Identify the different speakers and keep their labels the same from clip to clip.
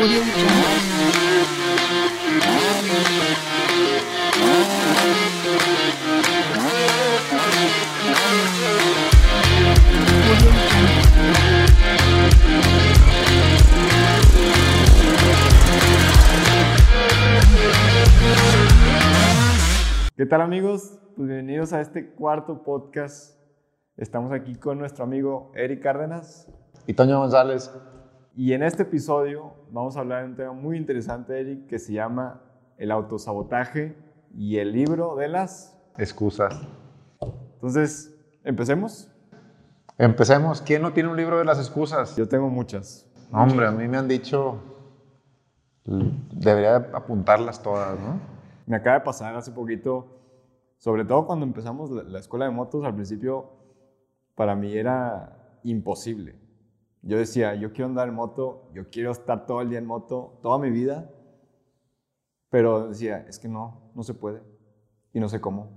Speaker 1: Audio.
Speaker 2: ¿Qué tal amigos? Pues bienvenidos a este cuarto podcast. Estamos aquí con nuestro amigo Eric Cárdenas
Speaker 3: Y Toño González.
Speaker 2: Y en este episodio vamos a hablar de un tema muy interesante, Eric, que se llama el autosabotaje y el libro de las...
Speaker 3: Excusas.
Speaker 2: Entonces, empecemos.
Speaker 3: Empecemos. ¿Quién no tiene un libro de las excusas?
Speaker 2: Yo tengo muchas.
Speaker 3: Hombre, a mí me han dicho. Debería apuntarlas todas, ¿no?
Speaker 2: Me acaba de pasar hace poquito, sobre todo cuando empezamos la, la escuela de motos, al principio para mí era imposible. Yo decía, yo quiero andar en moto, yo quiero estar todo el día en moto, toda mi vida, pero decía, es que no, no se puede y no sé cómo.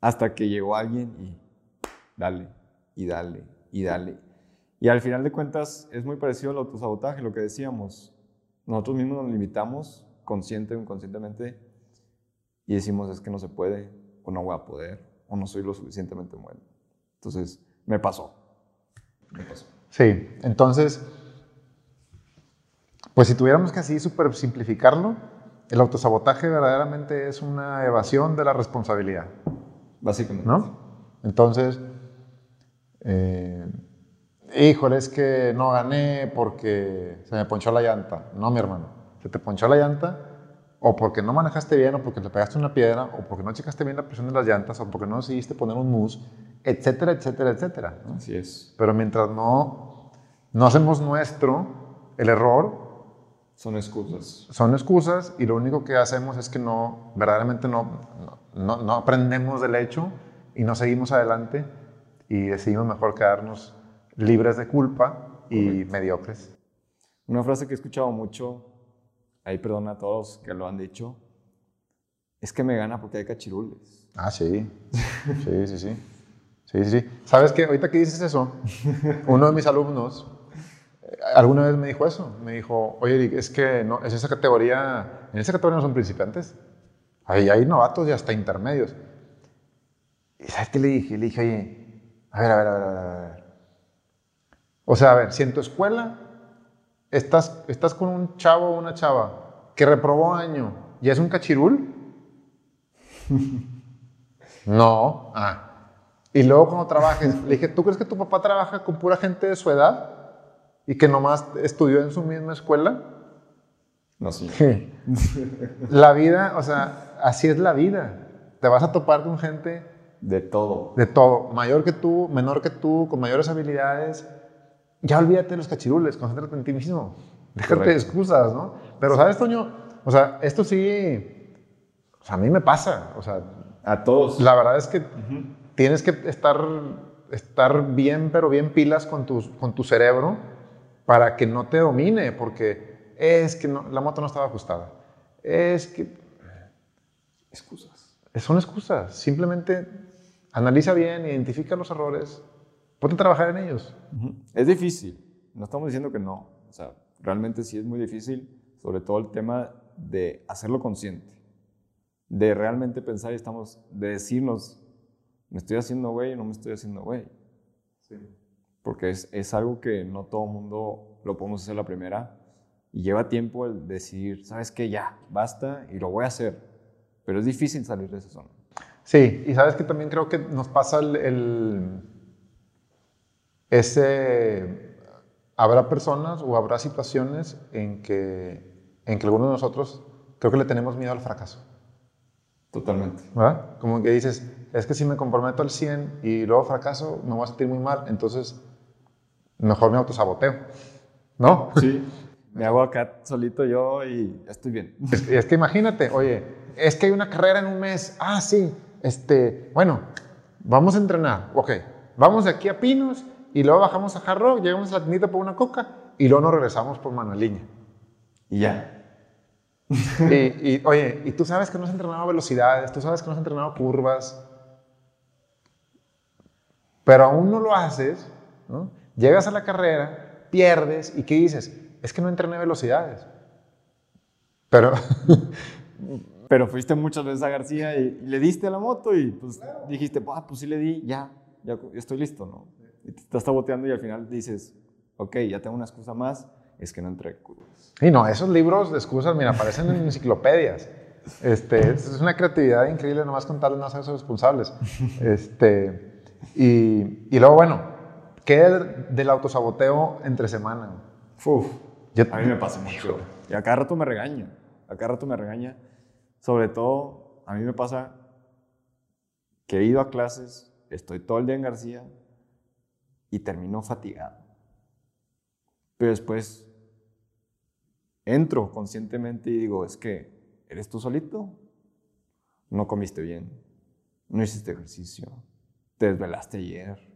Speaker 2: Hasta que llegó alguien y dale, y dale, y dale. Y al final de cuentas es muy parecido al autosabotaje, lo que decíamos. Nosotros mismos nos limitamos consciente o inconscientemente y decimos es que no se puede, o no voy a poder, o no soy lo suficientemente bueno. Entonces, me pasó. Me pasó.
Speaker 3: Sí. Entonces, pues si tuviéramos que así super simplificarlo, el autosabotaje verdaderamente es una evasión de la responsabilidad,
Speaker 2: Básicamente.
Speaker 3: ¿no? Entonces, eh, híjole, es que no gané porque se me ponchó la llanta. No, mi hermano, se te ponchó la llanta o porque no manejaste bien, o porque le pegaste una piedra, o porque no checaste bien la presión de las llantas, o porque no decidiste poner un mousse, etcétera, etcétera, etcétera. ¿no?
Speaker 2: Así es.
Speaker 3: Pero mientras no, no hacemos nuestro el error,
Speaker 2: Son excusas.
Speaker 3: son excusas y lo único que hacemos es que no, verdaderamente no, no, no- no aprendemos del hecho y no seguimos adelante y decidimos mejor quedarnos libres de culpa y mediocres.
Speaker 2: Una frase que he escuchado mucho, ahí perdona a todos que lo han dicho, es que me gana porque hay cachirules.
Speaker 3: Ah, sí. Sí, sí, sí. Sí, sí. ¿Sabes qué? Ahorita que dices eso, uno de mis alumnos eh, alguna vez me dijo eso. Me dijo, oye, Eric, es que no, es esa categoría, en esa categoría no son principiantes. Ahí hay novatos y hasta intermedios. ¿Y sabes qué le dije? Le dije, oye, a ver, a ver, a ver, a ver. O sea, a ver, si en tu escuela estás, estás con un chavo o una chava que reprobó año y es un cachirul, no. Ah. Y luego cuando trabajes, le dije, ¿tú crees que tu papá trabaja con pura gente de su edad y que nomás estudió en su misma escuela?
Speaker 2: No, sí.
Speaker 3: La vida, o sea, así es la vida. Te vas a topar con gente
Speaker 2: De todo.
Speaker 3: de todo, mayor que tú, menor que tú, con mayores habilidades. Ya olvídate de los cachirules, concéntrate en ti mismo. Déjate de excusas, ¿no? Pero, ¿sabes, Toño? O sea, esto sí, o sea, a mí me pasa. O sea,
Speaker 2: A todos.
Speaker 3: la verdad es que tienes que estar, estar bien, pero bien pilas con tu, con tu cerebro para que no te domine, porque es que no- la moto no estaba ajustada. Es que
Speaker 2: Excusas.
Speaker 3: son excusas. Simplemente analiza bien, identifica los errores, ponte a trabajar en ellos.
Speaker 2: Es difícil, no estamos diciendo que no, o sea, realmente sí es muy difícil, sobre todo el tema de hacerlo consciente, de realmente pensar y estamos, de decirnos, me estoy haciendo güey o no me estoy haciendo güey, porque es, es algo que no todo mundo lo podemos hacer la primera. Y lleva tiempo el decidir, sabes que ya, basta y lo voy a hacer, pero es difícil salir de esa zona.
Speaker 3: Sí, y sabes que también creo que nos pasa el, el- ese habrá personas o habrá situaciones en que en que algunos de nosotros creo que le tenemos miedo al fracaso,
Speaker 2: Totalmente.
Speaker 3: ¿verdad? Como que dices, es que si me comprometo al 100 y luego fracaso, me voy a sentir muy mal, entonces mejor me autosaboteo, ¿no?
Speaker 2: Sí, me hago acá solito yo y estoy bien.
Speaker 3: Es, es que imagínate, oye, es que hay una carrera en un mes. Ah, sí. Este, bueno, vamos a entrenar. Ok, vamos de aquí a Pinos y luego bajamos a Hard Rock, llegamos a la tiendita por una coca y luego nos regresamos por Manueliña.
Speaker 2: Y ya.
Speaker 3: y, y, oye, y tú sabes que no has entrenado velocidades, tú sabes que no has entrenado curvas, pero aún no lo haces, ¿no? Llegas a la carrera pierdes y ¿qué dices? Es que no entrené velocidades. Pero,
Speaker 2: Pero fuiste muchas veces a García y, y le diste a la moto y pues dijiste, ah, pues sí le di, ya, ya estoy listo, ¿no? Te estás saboteando y al final dices, ok, ya tengo una excusa más, es que no entré
Speaker 3: y no, esos libros de excusas, mira, aparecen en enciclopedias. Este, es una creatividad increíble, nomás contarles no hacerse responsables. Este, y, y luego, bueno, ¿qué del autosaboteo entre semana?
Speaker 2: Uf,
Speaker 3: Yo-
Speaker 2: a mí me pasa mucho. Y a cada rato me regaña, a cada rato me regaña. Sobre todo, a mí me pasa que he ido a clases, estoy todo el día en García y termino fatigado. Pero después entro conscientemente y digo, es que eres tú solito, no comiste bien, no hiciste ejercicio, te desvelaste ayer.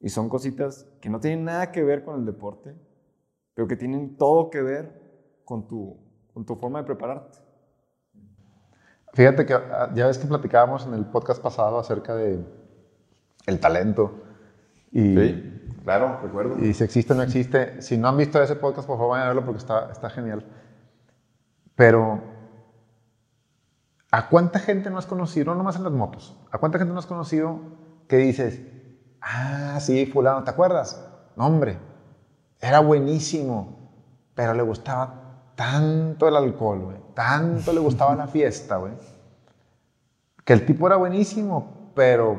Speaker 2: Y son cositas que no tienen nada que ver con el deporte, pero que tienen todo que ver con tu, con tu forma de prepararte.
Speaker 3: Fíjate que ah, ya ves que platicábamos en el podcast pasado acerca de el talento. Y,
Speaker 2: claro, recuerdo.
Speaker 3: y si existe o no existe. Si no han visto ese podcast, por favor vayan a verlo porque está, está genial. Pero, ¿a cuánta gente no has conocido, no nomás en las motos, a cuánta gente no has conocido que dices, ah, sí, fulano, ¿te acuerdas? No, hombre, era buenísimo, pero le gustaba tanto el alcohol, güey, tanto le gustaba la fiesta, güey, que el tipo era buenísimo, pero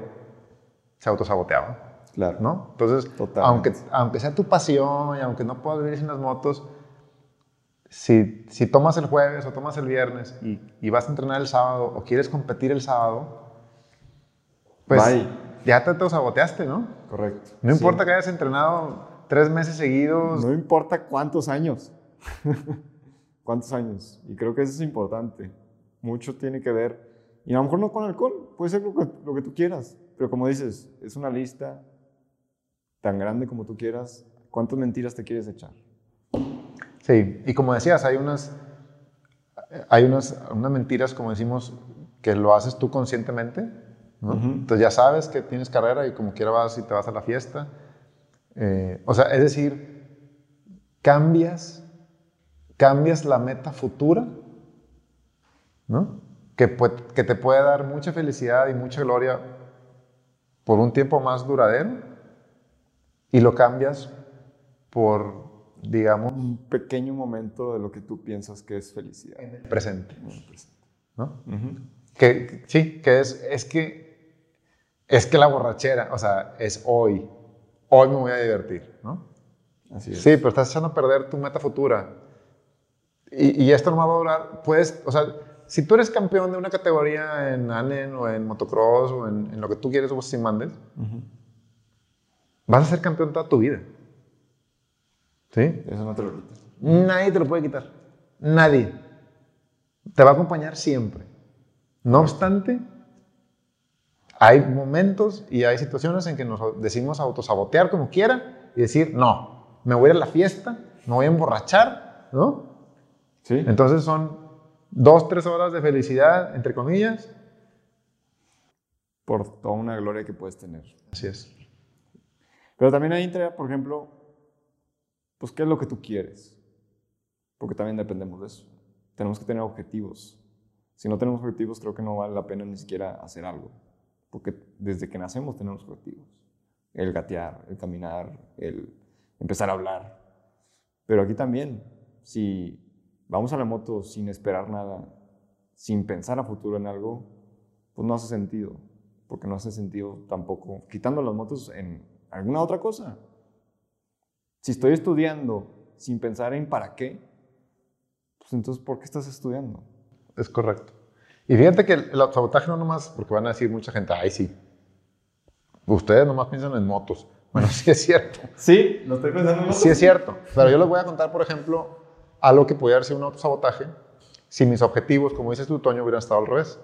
Speaker 3: se autosaboteaba.
Speaker 2: Claro.
Speaker 3: ¿no? Entonces,
Speaker 2: Totalmente.
Speaker 3: aunque, aunque sea tu pasión y aunque no puedas vivir sin las motos, si, si tomas el jueves o tomas el viernes y, y vas a entrenar el sábado o quieres competir el sábado, pues
Speaker 2: Bye.
Speaker 3: ya te, te saboteaste, ¿no?
Speaker 2: Correcto.
Speaker 3: No
Speaker 2: Sí.
Speaker 3: importa que hayas entrenado tres meses seguidos.
Speaker 2: No importa cuántos años. cuántos años. Y creo que eso es importante. Mucho tiene que ver. Y a lo mejor no con alcohol. Puede ser lo que, lo que tú quieras. Pero como dices, es una lista tan grande como tú quieras. ¿Cuántas mentiras te quieres echar?
Speaker 3: Sí, y como decías, hay unas, hay unas, unas mentiras, como decimos, que lo haces tú conscientemente. Entonces ya sabes que tienes carrera y como quiera vas y te vas a la fiesta. Eh, o sea, es decir, cambias, cambias la meta futura, ¿no? Que, que te puede dar mucha felicidad y mucha gloria por un tiempo más duradero y lo cambias por, digamos,
Speaker 2: Un pequeño momento de lo que tú piensas que es felicidad.
Speaker 3: en el presente,
Speaker 2: En el presente.
Speaker 3: ¿no?
Speaker 2: Ujú.
Speaker 3: Que, que- sí, que es, es que es que la borrachera, o sea, es hoy. Hoy me voy a divertir, ¿no?
Speaker 2: Así es.
Speaker 3: Sí, pero estás echando a perder tu meta futura. Y, y esto no va a durar, puedes, o sea, si tú eres campeón de una categoría en ANEN o en motocross o en, en lo que tú quieres o si mandes,
Speaker 2: Ujú.
Speaker 3: Vas a ser campeón toda tu vida. ¿Sí?
Speaker 2: Eso no te lo quitas.
Speaker 3: Nadie te lo puede quitar. Nadie. Te va a acompañar siempre. No obstante, hay momentos y hay situaciones en que nos decimos autosabotear como quiera y decir, no, me voy a ir a la fiesta, me voy a emborrachar, ¿no?
Speaker 2: Sí.
Speaker 3: Entonces son dos, tres horas de felicidad, entre comillas.
Speaker 2: Por toda una gloria que puedes tener.
Speaker 3: Así es.
Speaker 2: Pero también ahí entra, por ejemplo, pues qué es lo que tú quieres. Porque también dependemos de eso. Tenemos que tener objetivos. Si no tenemos objetivos, creo que no vale la pena ni siquiera hacer algo. Porque desde que nacemos tenemos objetivos. El gatear, el caminar, el empezar a hablar. Pero aquí también, si vamos a la moto sin esperar nada, sin pensar a futuro en algo, pues no hace sentido. Porque no hace sentido tampoco quitando las motos en alguna otra cosa. Si estoy estudiando sin pensar en para qué, pues entonces, ¿por qué estás estudiando?
Speaker 3: Es correcto. Y fíjate que el, el autosabotaje no nomás, porque van a decir mucha gente, ay, sí. Ustedes nomás piensan en motos. Bueno, sí es cierto.
Speaker 2: Sí, lo estoy pensando en
Speaker 3: Sí es cierto. Pero yo les voy a contar, por ejemplo, algo que pudiera ser un autosabotaje si mis objetivos, como dices tú, Toño, hubieran estado al revés.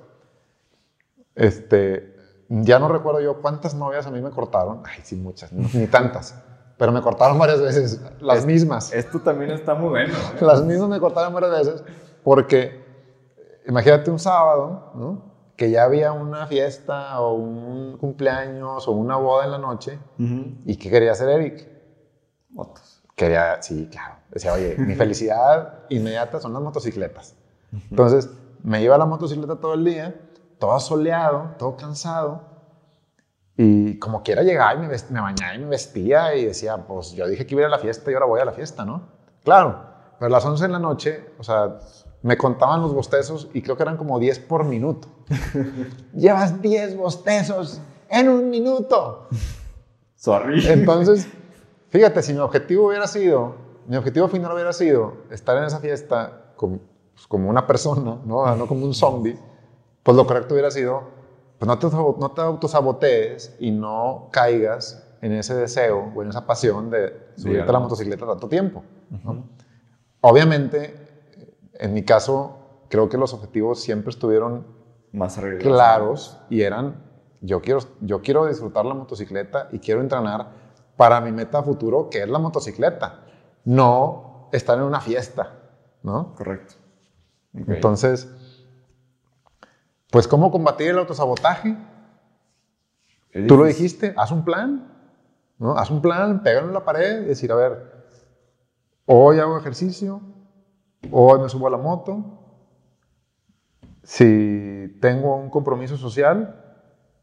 Speaker 3: Este, ya no recuerdo yo cuántas novias a mí me cortaron. Ay, sí, muchas, ni, ni tantas. Pero me cortaron varias veces, las mismas.
Speaker 2: Esto también está muy bueno. ¿eh?
Speaker 3: Las mismas me cortaron varias veces porque, imagínate un sábado, ¿no? Que ya había una fiesta o un cumpleaños o una boda en la noche. ¿Y qué quería hacer Eric?
Speaker 2: Motos.
Speaker 3: Quería, sí, claro. Decía, oye, mi felicidad inmediata son las motocicletas. Entonces, me iba a la motocicleta todo el día, todo soleado, todo cansado. Y como quiera llegaba y me, me bañaba y me vestía y decía, pues yo dije que iba a ir a la fiesta y ahora voy a la fiesta, ¿no? Claro, pero a las 11 de la noche, o sea, me contaban los bostezos y creo que eran como 10 por minuto. Llevas 10 bostezos en un minuto.
Speaker 2: Sorry.
Speaker 3: Entonces, fíjate, si mi objetivo hubiera sido, mi objetivo final hubiera sido estar en esa fiesta como, pues, como una persona, ¿no? no como un zombie, pues lo correcto hubiera sido, pues no te, no te autosabotees y no caigas en ese deseo o en esa pasión de subirte a la motocicleta tanto tiempo. ¿no? Obviamente, en mi caso, creo que los objetivos siempre estuvieron
Speaker 2: Más
Speaker 3: claros y eran, yo quiero, yo quiero disfrutar la motocicleta y quiero entrenar para mi meta futuro, que es la motocicleta, no estar en una fiesta, ¿no?
Speaker 2: Correcto. Ok.
Speaker 3: Entonces, pues, ¿cómo combatir el autosabotaje? Tú lo dijiste, haz un plan, ¿no? Haz un plan, pégalo en la pared y decir, a ver, hoy hago ejercicio, hoy me subo a la moto, si tengo un compromiso social,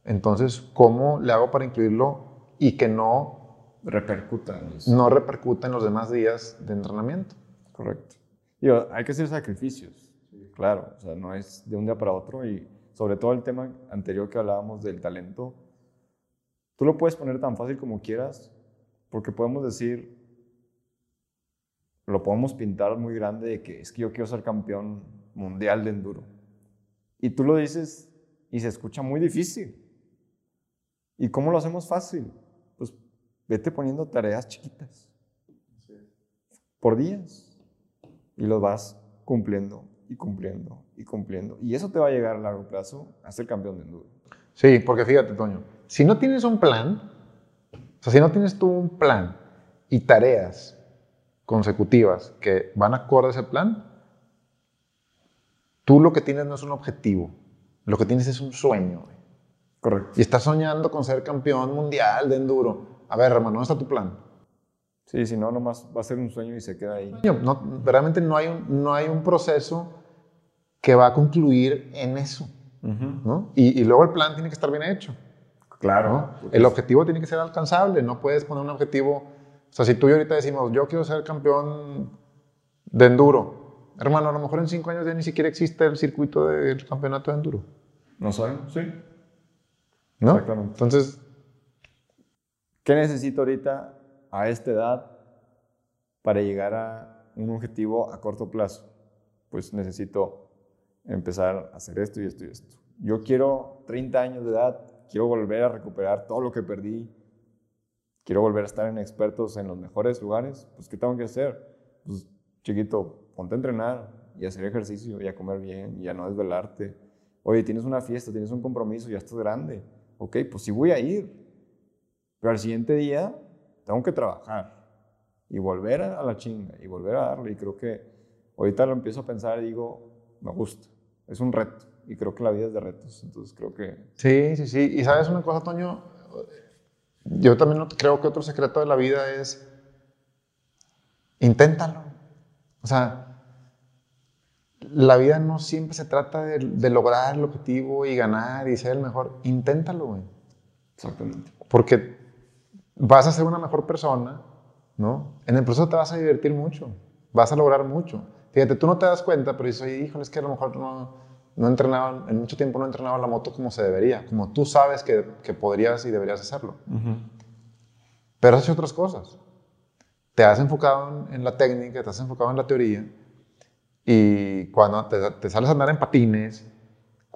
Speaker 3: entonces, ¿cómo le hago para incluirlo y que no,
Speaker 2: Repercuta en los-
Speaker 3: no repercuta en los demás días de entrenamiento?
Speaker 2: Correcto. Digo, hay que hacer sacrificios, claro, o sea, no es de un día para otro y sobre todo el tema anterior que hablábamos del talento, tú lo puedes poner tan fácil como quieras, porque podemos decir, lo podemos pintar muy grande de que es que yo quiero ser campeón mundial de enduro. Y tú lo dices y se escucha muy difícil. ¿Y cómo lo hacemos fácil? Pues vete poniendo tareas chiquitas por días y los vas cumpliendo y cumpliendo y cumpliendo. Y eso te va a llegar a largo plazo a ser campeón de enduro.
Speaker 3: Sí, porque fíjate, Toño, si no tienes un plan, o sea, si no tienes tú un plan y tareas consecutivas que van acorde a ese plan, tú lo que tienes no es un objetivo, lo que tienes es un sueño. güey.
Speaker 2: Correcto.
Speaker 3: Y estás soñando con ser campeón mundial de enduro. A ver, hermano, ¿dónde está tu plan?
Speaker 2: Sí, si no, nomás va a ser un sueño y se queda ahí.
Speaker 3: No, verdaderamente no hay, un, no hay un proceso que va a concluir en eso. ¿no? Y, y luego el plan tiene que estar bien hecho.
Speaker 2: Claro.
Speaker 3: ¿no? El objetivo tiene que ser alcanzable, no puedes poner un objetivo. O sea, si tú y yo ahorita decimos, yo quiero ser campeón de enduro, hermano, a lo mejor en cinco años ya ni siquiera existe el circuito del campeonato de enduro.
Speaker 2: ¿No saben? Sí.
Speaker 3: ¿no? Entonces,
Speaker 2: ¿Qué necesito ahorita a esta edad para llegar a un objetivo a corto plazo? Pues necesito empezar a hacer esto y esto y esto. Yo quiero 30 años de edad, quiero volver a recuperar todo lo que perdí, quiero volver a estar en expertos en los mejores lugares, pues ¿qué tengo que hacer? Pues chiquito, ponte a entrenar y a hacer ejercicio y a comer bien y a no desvelarte. Oye, tienes una fiesta, tienes un compromiso, ya estás grande. Ok, pues sí voy a ir, pero al siguiente día tengo que trabajar y volver a la chinga y volver a darle. Y creo que ahorita lo empiezo a pensar y digo, me gusta, es un reto. Y creo que la vida es de retos. Entonces creo que
Speaker 3: sí, sí, sí. Y sabes una cosa, Toño, yo también creo que otro secreto de la vida es, inténtalo. O sea, la vida no siempre se trata de, de lograr el objetivo y ganar y ser el mejor. Inténtalo, güey.
Speaker 2: exactamente.
Speaker 3: Porque vas a ser una mejor persona, ¿no? En el proceso te vas a divertir mucho, vas a lograr mucho. Fíjate, tú no te das cuenta, pero dices, oye, híjole, es que a lo mejor no, no he entrenado, en mucho tiempo no he entrenado la moto como se debería, como tú sabes que, que podrías y deberías hacerlo. Pero has hecho otras cosas. Te has enfocado en, en la técnica, te has enfocado en la teoría, y cuando te, te sales a andar en patines,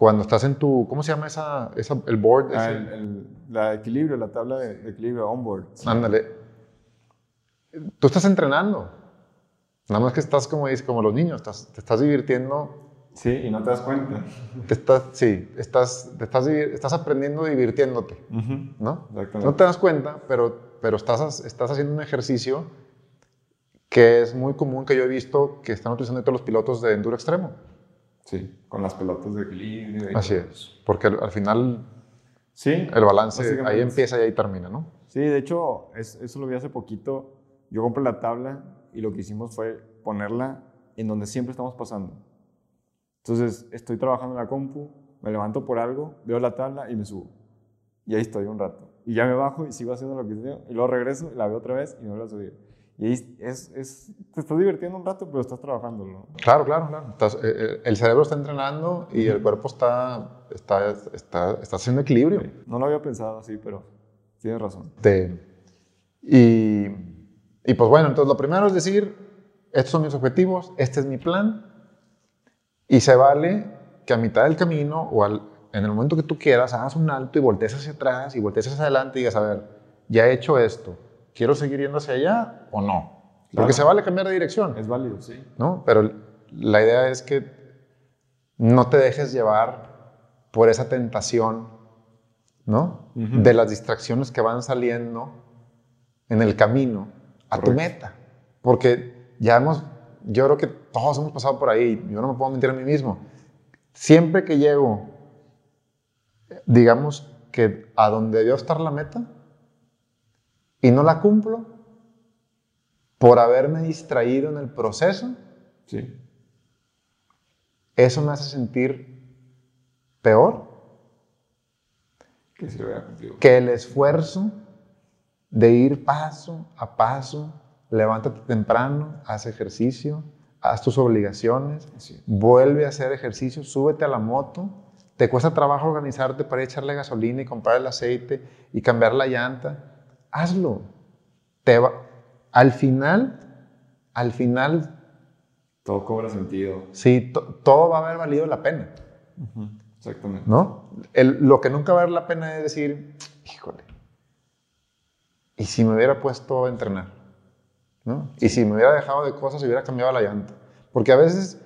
Speaker 3: cuando estás en tu, ¿cómo se llama esa, esa el board?
Speaker 2: Ah, el, el- la equilibrio, la tabla de, de equilibrio onboard.
Speaker 3: Ándale. Tú estás entrenando. Nada más que estás como, como los niños, estás, te estás divirtiendo.
Speaker 2: Sí, y no te das cuenta.
Speaker 3: Te estás, sí, estás, te estás, estás aprendiendo divirtiéndote, ¿no?
Speaker 2: Exactamente.
Speaker 3: No te das cuenta, pero, pero estás, estás haciendo un ejercicio que es muy común que yo he visto que están utilizando todos los pilotos de enduro extremo.
Speaker 2: Sí, con las pelotas de equilibrio. y
Speaker 3: Así
Speaker 2: todo
Speaker 3: es. Porque al, al final
Speaker 2: Sí.
Speaker 3: el balance ahí empieza y ahí termina, ¿no?
Speaker 2: Sí, de hecho, es- eso lo vi hace poquito. yo compré la tabla y lo que hicimos fue ponerla en donde siempre estamos pasando. Entonces, estoy trabajando en la compu, me levanto por algo, veo la tabla y me subo. Y ahí estoy un rato. Y ya me bajo y sigo haciendo lo que hice. Y luego regreso, la veo otra vez y me vuelvo a subir. Y ahí es, es, te estás divirtiendo un rato, pero estás trabajando. ¿no?
Speaker 3: Claro, claro, claro. Estás- eh, eh, el cerebro está entrenando y el cuerpo está, está, está, está haciendo equilibrio.
Speaker 2: No lo había pensado así, pero tienes razón.
Speaker 3: Te- y, y pues bueno, entonces lo primero es decir, estos son mis objetivos, este es mi plan. Y se vale que a mitad del camino o al- en el momento que tú quieras, hagas un alto y voltees hacia atrás y voltees hacia adelante y digas, a ver, ya he hecho esto, ¿quiero seguir yendo hacia allá o no? Porque se vale cambiar de dirección.
Speaker 2: Es válido, sí.
Speaker 3: ¿no? Pero la idea es que no te dejes llevar por esa tentación, ¿no? De las distracciones que van saliendo en el camino a tu meta. Porque ya hemos, yo creo que todos hemos pasado por ahí, yo no me puedo mentir a mí mismo. Siempre que llego, digamos que a donde debió estar la meta y no la cumplo, por haberme distraído en el proceso,
Speaker 2: Sí.
Speaker 3: eso me hace sentir peor
Speaker 2: Que lo contigo.
Speaker 3: que el esfuerzo de ir paso a paso, levántate temprano, haz ejercicio, haz tus obligaciones, vuelve a hacer ejercicio, súbete a la moto, te cuesta trabajo organizarte para echarle gasolina y comprar el aceite y cambiar la llanta, hazlo. Te va- al final, al final,
Speaker 2: Todo cobra sentido.
Speaker 3: sí, to- todo va a haber valido la pena.
Speaker 2: Exactamente.
Speaker 3: ¿no? El- lo que nunca va a valer la pena es decir, híjole, ¿y si me hubiera puesto a entrenar? ¿no? Y si me hubiera dejado de cosas hubiera cambiado la llanta. Porque a veces,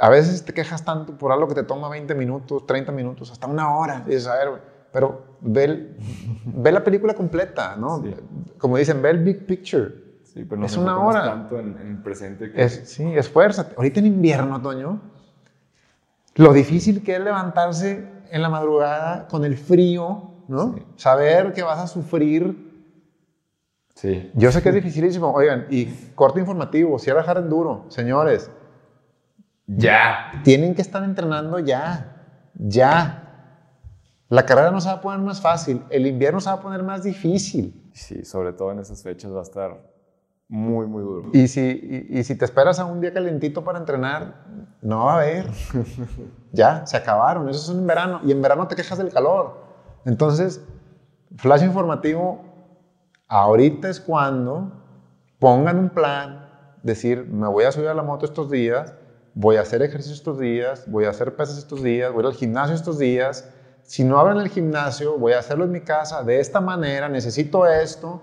Speaker 3: a veces te quejas tanto por algo que te toma 20 minutos, 30 minutos, hasta una hora. Y dices, a ver, pero ve, ve la película completa, ¿no?
Speaker 2: Sí.
Speaker 3: Como dicen, ve el big picture.
Speaker 2: Sí, pero nos
Speaker 3: Es una hora.
Speaker 2: tanto en, en presente que
Speaker 3: Es, sí, esfuérzate. Ahorita en invierno, Toño, lo difícil que es levantarse en la madrugada con el frío, ¿no?
Speaker 2: Sí.
Speaker 3: Saber que vas a sufrir.
Speaker 2: Sí.
Speaker 3: Yo sé que es dificilísimo. Oigan, y corte informativo, cierra Hard Enduro. Señores,
Speaker 2: Ya.
Speaker 3: tienen que estar entrenando ya. Ya. La carrera no se va a poner más fácil. El invierno se va a poner más difícil.
Speaker 2: Sí, sobre todo en esas fechas va a estar muy, muy duro.
Speaker 3: Y si, y, y si te esperas a un día calentito para entrenar, no va a haber. ya, se acabaron. Eso es en verano. Y en verano te quejas del calor. Entonces, flash informativo, ahorita es cuando pongan un plan, decir, me voy a subir a la moto estos días, voy a hacer ejercicio estos días, voy a hacer pesas estos días, voy al gimnasio estos días. Si no abren el gimnasio, voy a hacerlo en mi casa de esta manera, necesito esto.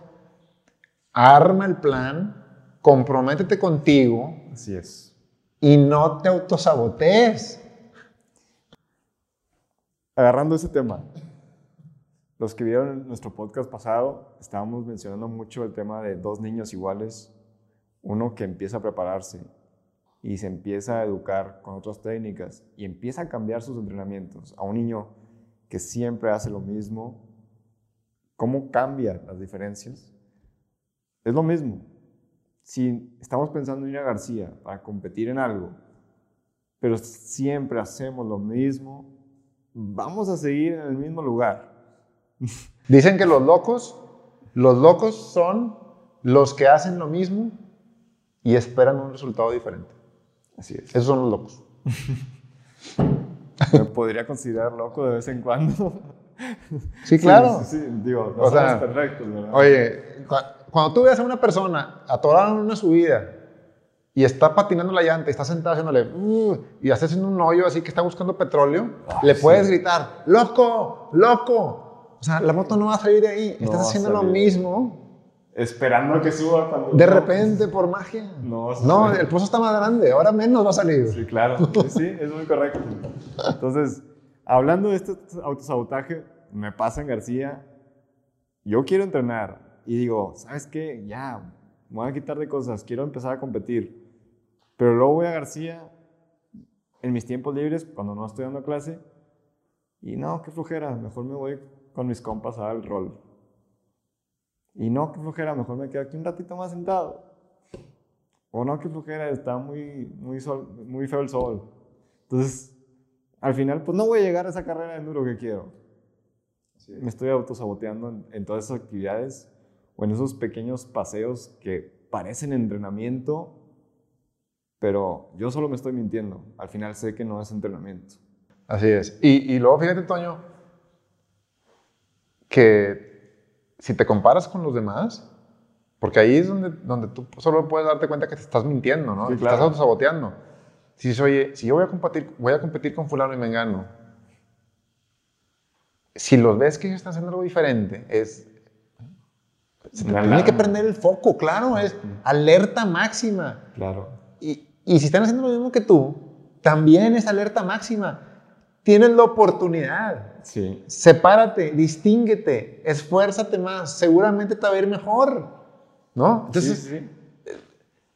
Speaker 3: Arma el plan, comprométete contigo
Speaker 2: Así es.
Speaker 3: y no te autosabotees.
Speaker 2: Agarrando ese tema, los que vieron nuestro podcast pasado, estábamos mencionando mucho el tema de dos niños iguales, uno que empieza a prepararse y se empieza a educar con otras técnicas y empieza a cambiar sus entrenamientos, a un niño que siempre hace lo mismo, ¿cómo cambia las diferencias? Es lo mismo. Si estamos pensando en ir a García para competir en algo, pero siempre hacemos lo mismo, vamos a seguir en el mismo lugar.
Speaker 3: Dicen que los locos, los locos son los que hacen lo mismo y esperan un resultado diferente.
Speaker 2: Así es.
Speaker 3: Esos son los locos.
Speaker 2: Me podría considerar loco de vez en cuando.
Speaker 3: Sí, claro.
Speaker 2: Sí, sí, digo, no
Speaker 3: O
Speaker 2: somos
Speaker 3: sea,
Speaker 2: perfectos, ¿verdad?
Speaker 3: Oye, cu- cuando tú veas a una persona atorada en una subida y está patinando la llanta y está sentada haciéndole "Uh", y está haciendo un hoyo así que está buscando petróleo, le
Speaker 2: sí.
Speaker 3: puedes gritar, loco, loco. O sea, la moto no va a salir de ahí.
Speaker 2: No
Speaker 3: Estás haciendo lo mismo
Speaker 2: Esperando a que suba cuando...
Speaker 3: de repente por magia.
Speaker 2: No,
Speaker 3: No, el pozo está más grande, ahora menos va a salir.
Speaker 2: Sí, claro. Sí, sí, es muy correcto. Entonces, hablando de este autosabotaje, me pasa en García. Yo quiero entrenar y digo, ¿sabes qué? Ya, me voy a quitar de cosas, quiero empezar a competir. Pero luego voy a García en mis tiempos libres, cuando no estoy dando clase, y no, qué flojera, mejor me voy con mis compas a dar el rol. Y no, qué flojera, mejor me quedo aquí un ratito más sentado. O no, qué flojera, está muy, muy, sol, muy feo el sol. Entonces, al final, pues no voy a llegar a esa carrera de enduro que quiero. Me estoy autosaboteando en, en todas esas actividades o en esos pequeños paseos que parecen entrenamiento, pero yo solo me estoy mintiendo. Al final sé que no es entrenamiento.
Speaker 3: Así es. Y, y luego fíjate, Toño, que si te comparas con los demás, porque ahí es donde, donde tú solo puedes darte cuenta que te estás mintiendo, ¿no?
Speaker 2: Sí,
Speaker 3: Te
Speaker 2: claro.
Speaker 3: Estás autosaboteando. Si dices, oye, si yo voy a competir, voy a competir con fulano y mengano, si los ves que ellos están haciendo algo diferente, es... Se te tiene que prender el foco, claro, es alerta máxima.
Speaker 2: Claro.
Speaker 3: Y, y si están haciendo lo mismo que tú, también es alerta máxima. Tienes la oportunidad.
Speaker 2: Sí.
Speaker 3: Sepárate, distínguete, esfuérzate más, seguramente te va a ir mejor. ¿No? Entonces,
Speaker 2: sí, sí,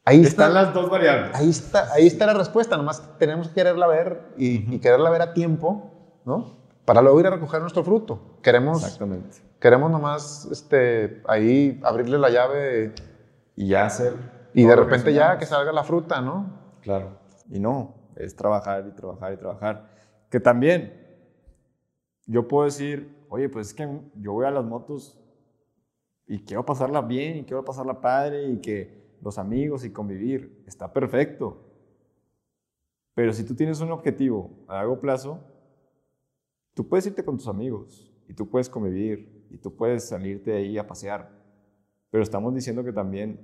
Speaker 3: ahí
Speaker 2: Están
Speaker 3: está,
Speaker 2: las dos variables.
Speaker 3: ahí está, ahí está la respuesta, nomás tenemos que quererla ver y, y quererla ver a tiempo, ¿no? Para luego ir a recoger nuestro fruto. Queremos,
Speaker 2: Exactamente.
Speaker 3: queremos nomás este, ahí abrirle la llave
Speaker 2: Y ya hacer.
Speaker 3: y de repente ya que salga la fruta, ¿no?
Speaker 2: Claro. Y no, es trabajar y trabajar y trabajar. Que también, yo puedo decir, oye, pues es que yo voy a las motos y quiero pasarla bien y quiero pasarla padre y que los amigos y convivir, está perfecto. Pero si tú tienes un objetivo a largo plazo, tú puedes irte con tus amigos y tú puedes convivir y tú puedes salirte de ahí a pasear. Pero estamos diciendo que también,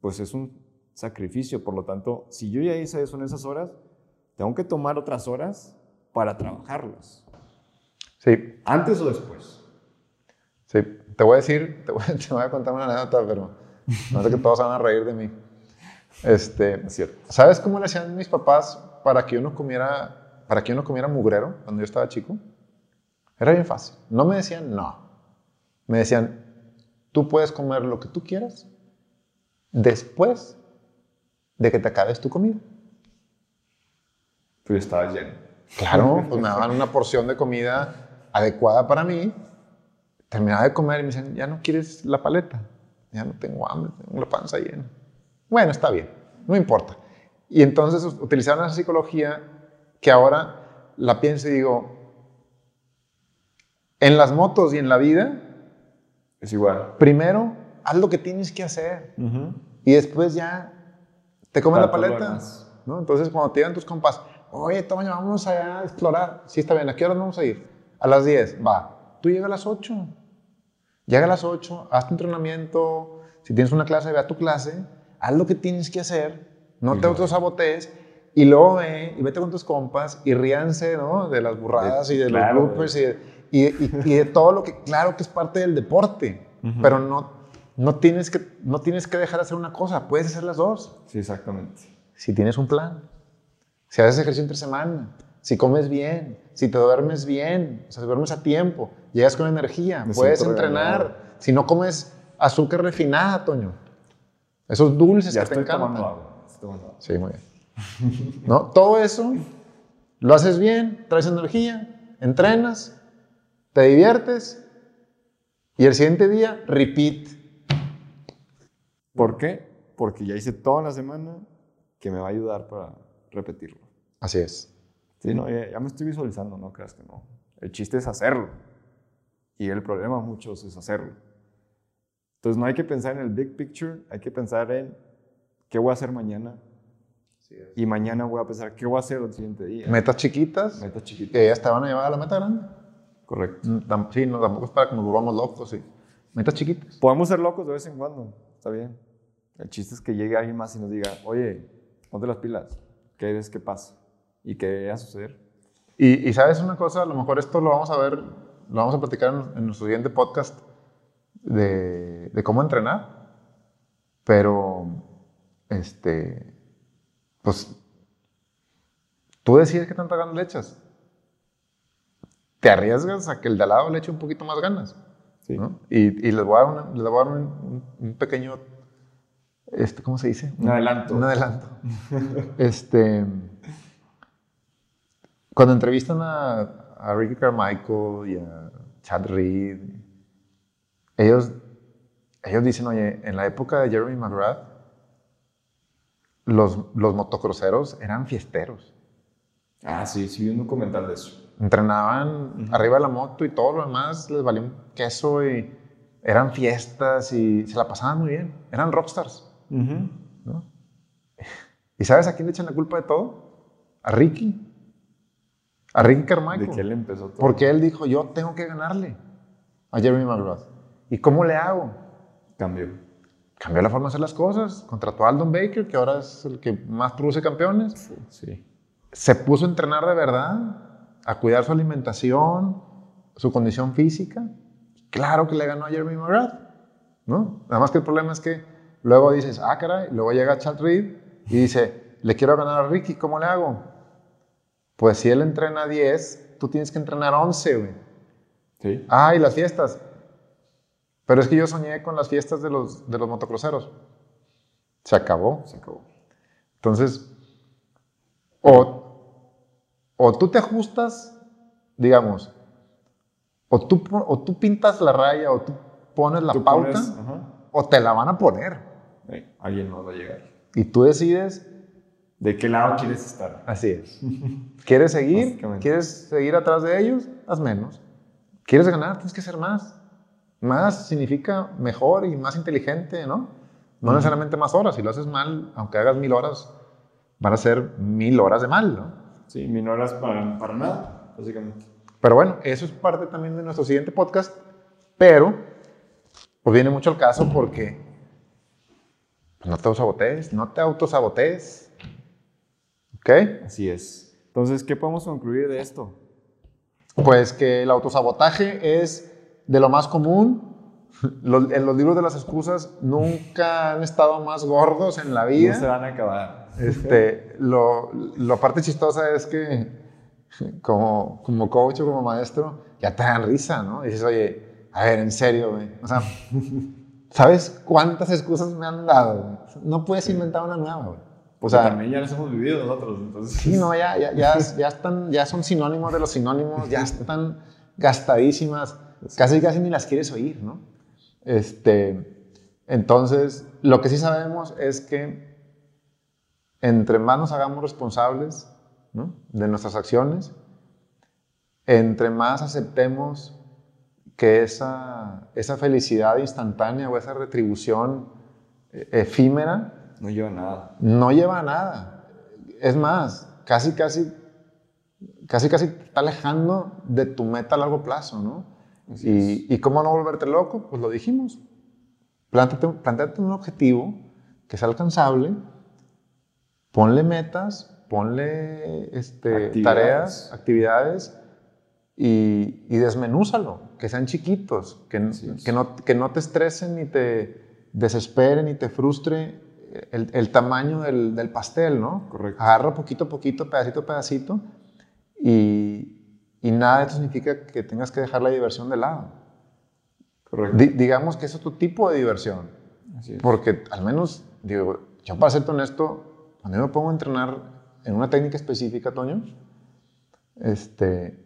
Speaker 2: pues es un sacrificio. Por lo tanto, si yo ya hice eso en esas horas, tengo que tomar otras horas para trabajarlas.
Speaker 3: Sí,
Speaker 2: Antes o después.
Speaker 3: Sí, te voy a decir, te voy, te voy a contar una anécdota, pero no sé que todos van a reír de mí. Este,
Speaker 2: Es cierto.
Speaker 3: ¿Sabes cómo le hacían mis papás para que uno comiera, para que uno comiera mugrero cuando yo estaba chico? Era bien fácil. No me decían no. Me decían, tú puedes comer lo que tú quieras después de que te acabes tu comida.
Speaker 2: Tú estabas lleno.
Speaker 3: Claro, pues me daban una porción de comida adecuada para mí. Terminaba de comer y me decían, ya no quieres la paleta. Ya no tengo hambre, tengo la panza llena. Bueno, está bien, no importa. Y entonces utilizaron esa psicología que ahora la pienso y digo, en las motos y en la vida,
Speaker 2: Es igual.
Speaker 3: primero haz lo que tienes que hacer y después ya te comes la paleta. ¿no? Entonces, cuando te llegan tus compas, oye, Toño, vamos allá a explorar. Sí, está bien, ¿a qué hora vamos a ir? A las 10, va. Tú llega a las 8. Llega a las 8, haz tu entrenamiento. Si tienes una clase, ve a tu clase. Haz lo que tienes que hacer. No
Speaker 2: Y
Speaker 3: te autosabotees. Y luego ve y vete con tus compas y ríanse, ¿no? De las burradas
Speaker 2: De-
Speaker 3: y de
Speaker 2: claro,
Speaker 3: los bloopers y de, y, y- y de todo lo que, claro que es parte del deporte. Pero no, no, tienes que, no tienes que dejar de hacer una cosa. Puedes hacer las dos
Speaker 2: Sí, exactamente.
Speaker 3: si tienes un plan, si haces ejercicio entre semana, si comes bien, si te duermes bien, o sea, si duermes a tiempo, llegas con energía,
Speaker 2: Me
Speaker 3: puedes entrenar, si no comes azúcar refinada, Toño, esos dulces
Speaker 2: Ya
Speaker 3: que te
Speaker 2: estoy
Speaker 3: encantan.
Speaker 2: agua. estoy tomando agua.
Speaker 3: Sí, muy bien. ¿No? Todo eso lo haces bien, traes energía, entrenas, te diviertes y el siguiente día, repeat.
Speaker 2: ¿Por qué? Porque ya hice toda la semana que me va a ayudar para repetirlo.
Speaker 3: Así es.
Speaker 2: Sí, no, ya, ya me estoy visualizando, no creas que no. El chiste es hacerlo. Y el problema muchos es hacerlo. Entonces no hay que pensar en el big picture, hay que pensar en qué voy a hacer mañana. Y mañana voy a pensar qué voy a hacer el siguiente día.
Speaker 3: Metas chiquitas
Speaker 2: Metas chiquitas.
Speaker 3: que ellas te van a llevar a la meta grande.
Speaker 2: Correcto.
Speaker 3: Mm, Sí, no, tampoco es para que nos volvamos locos, sí. Metas chiquitas.
Speaker 2: Podemos ser locos de vez en cuando, está bien. El chiste es que llegue alguien más y nos diga, oye, ponte las pilas, ¿qué ves que pasa? ¿Y qué va a suceder?
Speaker 3: Y, y sabes una cosa, a lo mejor esto lo vamos a ver, lo vamos a platicar en, en nuestro siguiente podcast de, de cómo entrenar. Pero, este, pues, tú decides qué tanta ganas le echas. Te arriesgas a que el de al lado le eche un poquito más ganas.
Speaker 2: Sí.
Speaker 3: ¿no? Y, y les voy a dar, una- les voy a dar un, un- un pequeño, este, ¿cómo se dice?
Speaker 2: Un adelanto.
Speaker 3: Un adelanto. este, cuando entrevistan a, a Ricky Carmichael y a Chad Reed, ellos, ellos dicen, oye, en la época de Jeremy McGrath, los, los eran fiesteros.
Speaker 2: Ah, sí, sí vi un documental de eso.
Speaker 3: Entrenaban arriba de la moto y todo lo demás les valía un queso y eran fiestas y se la pasaban muy bien. Eran rockstars. ¿No? ¿Y sabes a quién le echan la culpa de todo? A Ricky. A Ricky Carmichael.
Speaker 2: De que él empezó todo.
Speaker 3: Porque él dijo, yo tengo que ganarle a Jeremy McGrath. ¿Y cómo le hago?
Speaker 2: Cambió.
Speaker 3: Cambió la forma de hacer las cosas. Contrató a Aldon Baker, que ahora es el que más produce campeones.
Speaker 2: Sí.
Speaker 3: Se puso a entrenar de verdad, a cuidar su alimentación, su condición física. Claro que le ganó a Jeremy McGrath, ¿no? Nada más que el problema es que luego dices, ah, caray, luego llega Chad Reed y dice, le quiero ganar a Ricky, ¿cómo le hago? Pues si él entrena 10, tú tienes que entrenar 11, güey.
Speaker 2: Sí.
Speaker 3: Ah, y las fiestas. Pero es que yo soñé con las fiestas de los, de los motocroseros. Se acabó.
Speaker 2: Se acabó.
Speaker 3: Entonces, o, o tú te ajustas, digamos, o tú, o tú pintas la raya o tú pones la
Speaker 2: Tú
Speaker 3: pauta,
Speaker 2: pones-
Speaker 3: o te la van a poner.
Speaker 2: Eh, alguien no va a llegar.
Speaker 3: Y tú decides,
Speaker 2: ¿De qué lado quieres estar?
Speaker 3: así es. ¿Quieres seguir? ¿Quieres seguir atrás de ellos? Haz menos. ¿Quieres ganar? Tienes que hacer más. Más significa mejor y más inteligente, ¿no? No necesariamente más horas. Si lo haces mal, aunque hagas mil horas, van a ser mil horas de mal, ¿no?
Speaker 2: Sí, minoras para, para nada, básicamente.
Speaker 3: Pero bueno, eso es parte también de nuestro siguiente podcast, pero pues viene mucho al caso porque pues, no te autosabotees, no te autosabotees. ¿Ok?
Speaker 2: Así es. Entonces, ¿qué podemos concluir de esto?
Speaker 3: Pues que el autosabotaje es de lo más común. Los- en los libros de las excusas nunca han estado más gordos en la
Speaker 2: No
Speaker 3: vida.
Speaker 2: se van a acabar.
Speaker 3: Este, lo, lo parte chistosa es que como, como coach o como maestro ya te dan risa, ¿no? Y dices, oye, a ver, en serio, güey. O sea, ¿sabes cuántas excusas me han dado? No puedes inventar una nueva, güey. O sea,
Speaker 2: sea, también ya las hemos vivido nosotros, entonces.
Speaker 3: sí, no, ya, ya, ya, ya están, ya son sinónimos de los sinónimos, ya están gastadísimas, casi casi ni las quieres oír, ¿no? Este, entonces, lo que sí sabemos es que entre más nos hagamos responsables ¿no? de nuestras acciones, entre más aceptemos que esa, esa felicidad instantánea o esa retribución eh, efímera
Speaker 2: No lleva nada.
Speaker 3: no lleva a nada. Es más, casi, casi, casi, casi te está alejando de tu meta a largo plazo, ¿no? Y, y cómo no volverte loco, pues lo dijimos. Plántate, plantéate un objetivo que sea alcanzable, ponle metas, ponle este,
Speaker 2: Actividades.
Speaker 3: tareas, actividades y, y desmenúzalo, que sean chiquitos, que, que, no, que no te estresen ni te desesperen ni te frustre el, el tamaño del, del pastel, ¿no?
Speaker 2: Correcto.
Speaker 3: Agarra poquito a poquito, pedacito a pedacito y, y nada de esto significa que tengas que dejar la diversión de lado.
Speaker 2: Correcto.
Speaker 3: Di- digamos que es otro tipo de diversión.
Speaker 2: Así es.
Speaker 3: Porque al menos, digo, yo para serte honesto, cuando yo me pongo a entrenar en una técnica específica, Toño, este,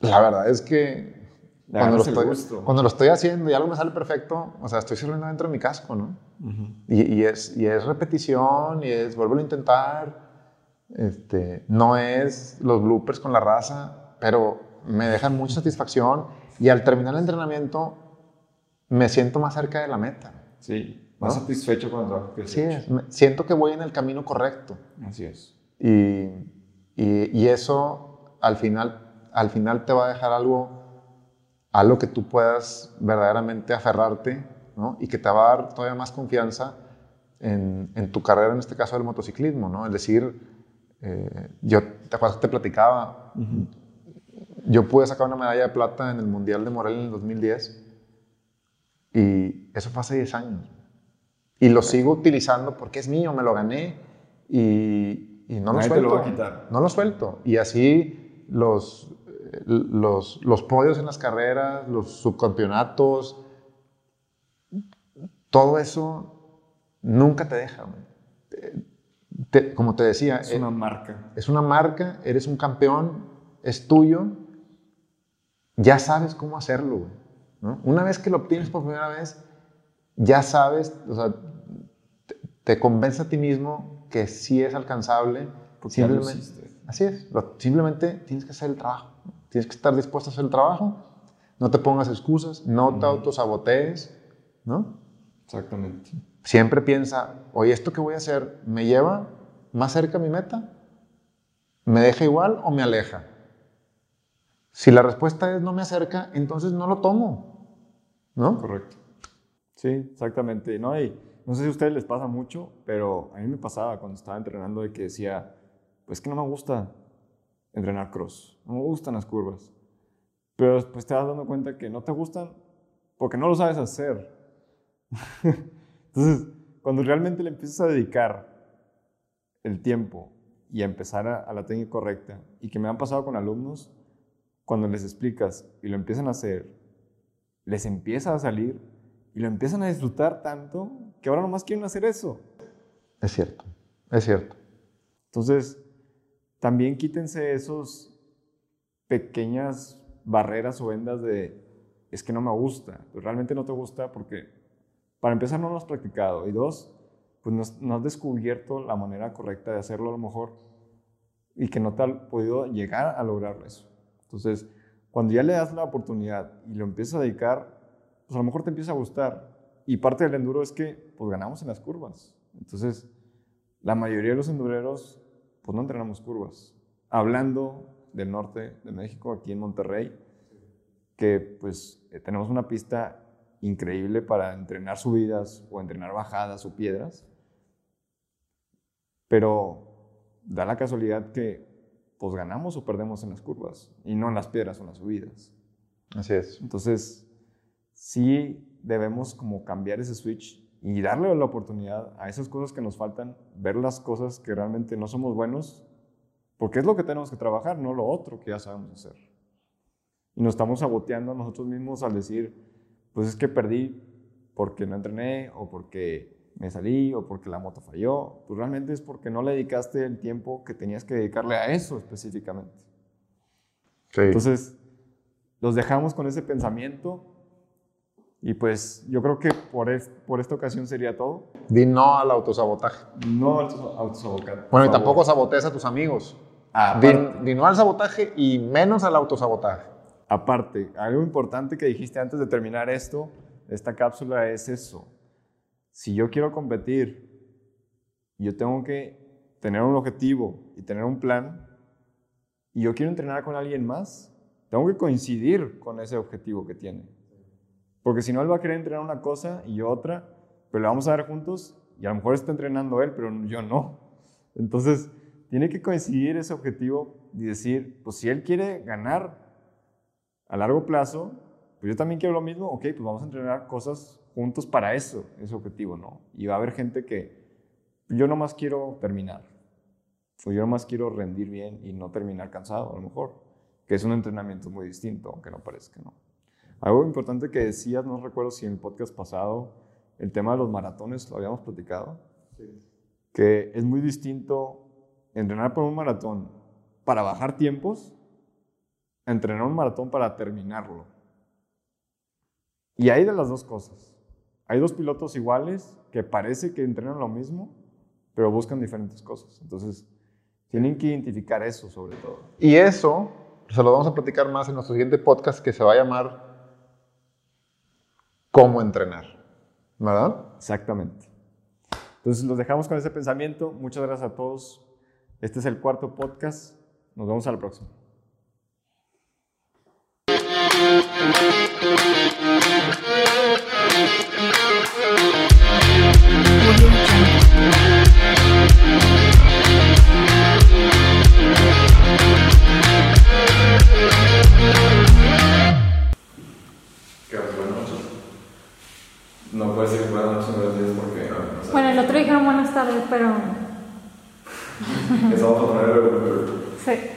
Speaker 3: la verdad es que cuando lo, estoy,
Speaker 2: gusto.
Speaker 3: cuando lo estoy haciendo y algo me sale perfecto, o sea, estoy sirviendo dentro de mi casco, ¿no? y, y es, y es repetición, y es vuelvo a intentar, este, no es los bloopers con la raza, pero me dejan mucha satisfacción y al terminar el entrenamiento me siento más cerca de la meta.
Speaker 2: Sí. Más
Speaker 3: ¿No?
Speaker 2: satisfecho con el trabajo que
Speaker 3: Sí,
Speaker 2: hecho.
Speaker 3: es- me- siento que voy en el camino correcto.
Speaker 2: Así es.
Speaker 3: Y, y- y eso al final, al final te va a dejar algo, algo que tú puedas verdaderamente aferrarte ¿no? y que te va a dar todavía más confianza en, en tu carrera, en este caso del motociclismo. ¿no? Es decir, eh, yo te acuerdas que te platicaba, yo pude sacar una medalla de plata en el Mundial de Morelia en el 2010 y eso fue hace 10 años. Y lo sigo utilizando porque es mío, me lo gané y, y no lo
Speaker 2: Nadie
Speaker 3: suelto.
Speaker 2: lo.
Speaker 3: No lo suelto. Y así los, los, los podios en las carreras, los subcampeonatos, todo eso nunca te deja. güey. Te- como te decía,
Speaker 2: Es
Speaker 3: eh,
Speaker 2: una marca.
Speaker 3: es una marca, eres un campeón, es tuyo, ya sabes cómo hacerlo. güey, ¿no? Una vez que lo obtienes por primera vez, ya sabes, o sea, te, te convence a ti mismo que sí es alcanzable.
Speaker 2: Porque
Speaker 3: simplemente, así es, lo- simplemente tienes que hacer el trabajo. Tienes que estar dispuesto a hacer el trabajo. No te pongas excusas, no te autosabotees, ¿no?
Speaker 2: Exactamente.
Speaker 3: Siempre piensa, oye, ¿esto que voy a hacer me lleva más cerca a mi meta? ¿Me deja igual o me aleja? Si la respuesta es no me acerca, entonces no lo tomo, ¿no?
Speaker 2: Correcto. Sí, exactamente. No, y no sé si a ustedes les pasa mucho, pero a mí me pasaba cuando estaba entrenando de que decía, pues que no me gusta entrenar cross, no me gustan las curvas. Pero después te vas dando cuenta que no te gustan porque no lo sabes hacer. Entonces, cuando realmente le empiezas a dedicar el tiempo y a empezar a, a la técnica correcta, y que me han pasado con alumnos, cuando les explicas y lo empiezan a hacer, les empieza a salir y lo empiezan a disfrutar tanto que ahora nomás quieren hacer eso.
Speaker 3: Es cierto, es cierto.
Speaker 2: Entonces, también quítense esos pequeñas barreras o vendas de es que no me gusta. Pues realmente no te gusta porque, para empezar, no lo has practicado. Y dos, pues no, has- has descubierto la manera correcta de hacerlo a lo mejor y que no te ha podido llegar a lograr eso. Entonces, cuando ya le das la oportunidad y lo empiezas a dedicar, pues a lo mejor te empieza a gustar. Y parte del enduro es que, pues ganamos en las curvas. Entonces, la mayoría de los endureros, pues no entrenamos curvas. Hablando del norte de México, aquí en Monterrey, que pues eh, tenemos una pista increíble para entrenar subidas o entrenar bajadas o piedras, pero da la casualidad que pues ganamos o perdemos en las curvas y no en las piedras o en las subidas.
Speaker 3: Así es.
Speaker 2: Entonces, sí debemos como cambiar ese switch y darle la oportunidad a esas cosas que nos faltan, ver las cosas que realmente no somos buenos, porque es lo que tenemos que trabajar, no lo otro que ya sabemos hacer. Y nos estamos saboteando a nosotros mismos al decir, pues es que perdí porque no entrené o porque me salí o porque la moto falló. Pues realmente es porque no le dedicaste el tiempo que tenías que dedicarle a eso específicamente.
Speaker 3: Sí.
Speaker 2: Entonces, los dejamos con ese pensamiento y pues yo creo que por, es- por esta ocasión sería todo.
Speaker 3: Di no al autosabotaje.
Speaker 2: No autos- autosabotear.
Speaker 3: Bueno, y tampoco sabotees a tus amigos.
Speaker 2: Ah,
Speaker 3: Di,
Speaker 2: aparte,
Speaker 3: di no al sabotaje y menos al autosabotaje.
Speaker 2: aparte, algo importante que dijiste antes de terminar esto, esta cápsula es eso. Si yo quiero competir, yo tengo que tener un objetivo y tener un plan, y yo quiero entrenar con alguien más, tengo que coincidir con ese objetivo que tiene. Porque si no, él va a querer entrenar una cosa y otra, pero le vamos a dar juntos y a lo mejor está entrenando él, pero yo no. Entonces, tiene que coincidir ese objetivo y decir, pues si él quiere ganar a largo plazo, pues yo también quiero lo mismo, ok, pues vamos a entrenar cosas juntos para eso, ese objetivo, ¿no? Y va a haber gente que yo nomás quiero terminar, o yo nomás quiero rendir bien y no terminar cansado, a lo mejor, que es un entrenamiento muy distinto, aunque no parezca, ¿no? Algo importante que decías, no recuerdo si en el podcast pasado, el tema de los maratones, lo habíamos platicado, que es muy distinto entrenar por un maratón para bajar tiempos a entrenar un maratón para terminarlo. Y hay de las dos cosas. Hay dos pilotos iguales que parece que entrenan lo mismo, pero buscan diferentes cosas. Entonces, tienen que identificar eso sobre todo.
Speaker 3: Y eso se lo vamos a platicar más en nuestro siguiente podcast que se va a llamar Cómo entrenar. ¿Verdad?
Speaker 2: Exactamente. Entonces, los dejamos con ese pensamiento. Muchas gracias a todos. Este es el cuarto podcast. Nos vemos a la próxima.
Speaker 1: Audio Jungle.
Speaker 2: ¿Qué No puede ser buenas noches buenos días porque no,
Speaker 4: Bueno, el otro dijeron buenas tardes, pero
Speaker 2: Eso vamos a poner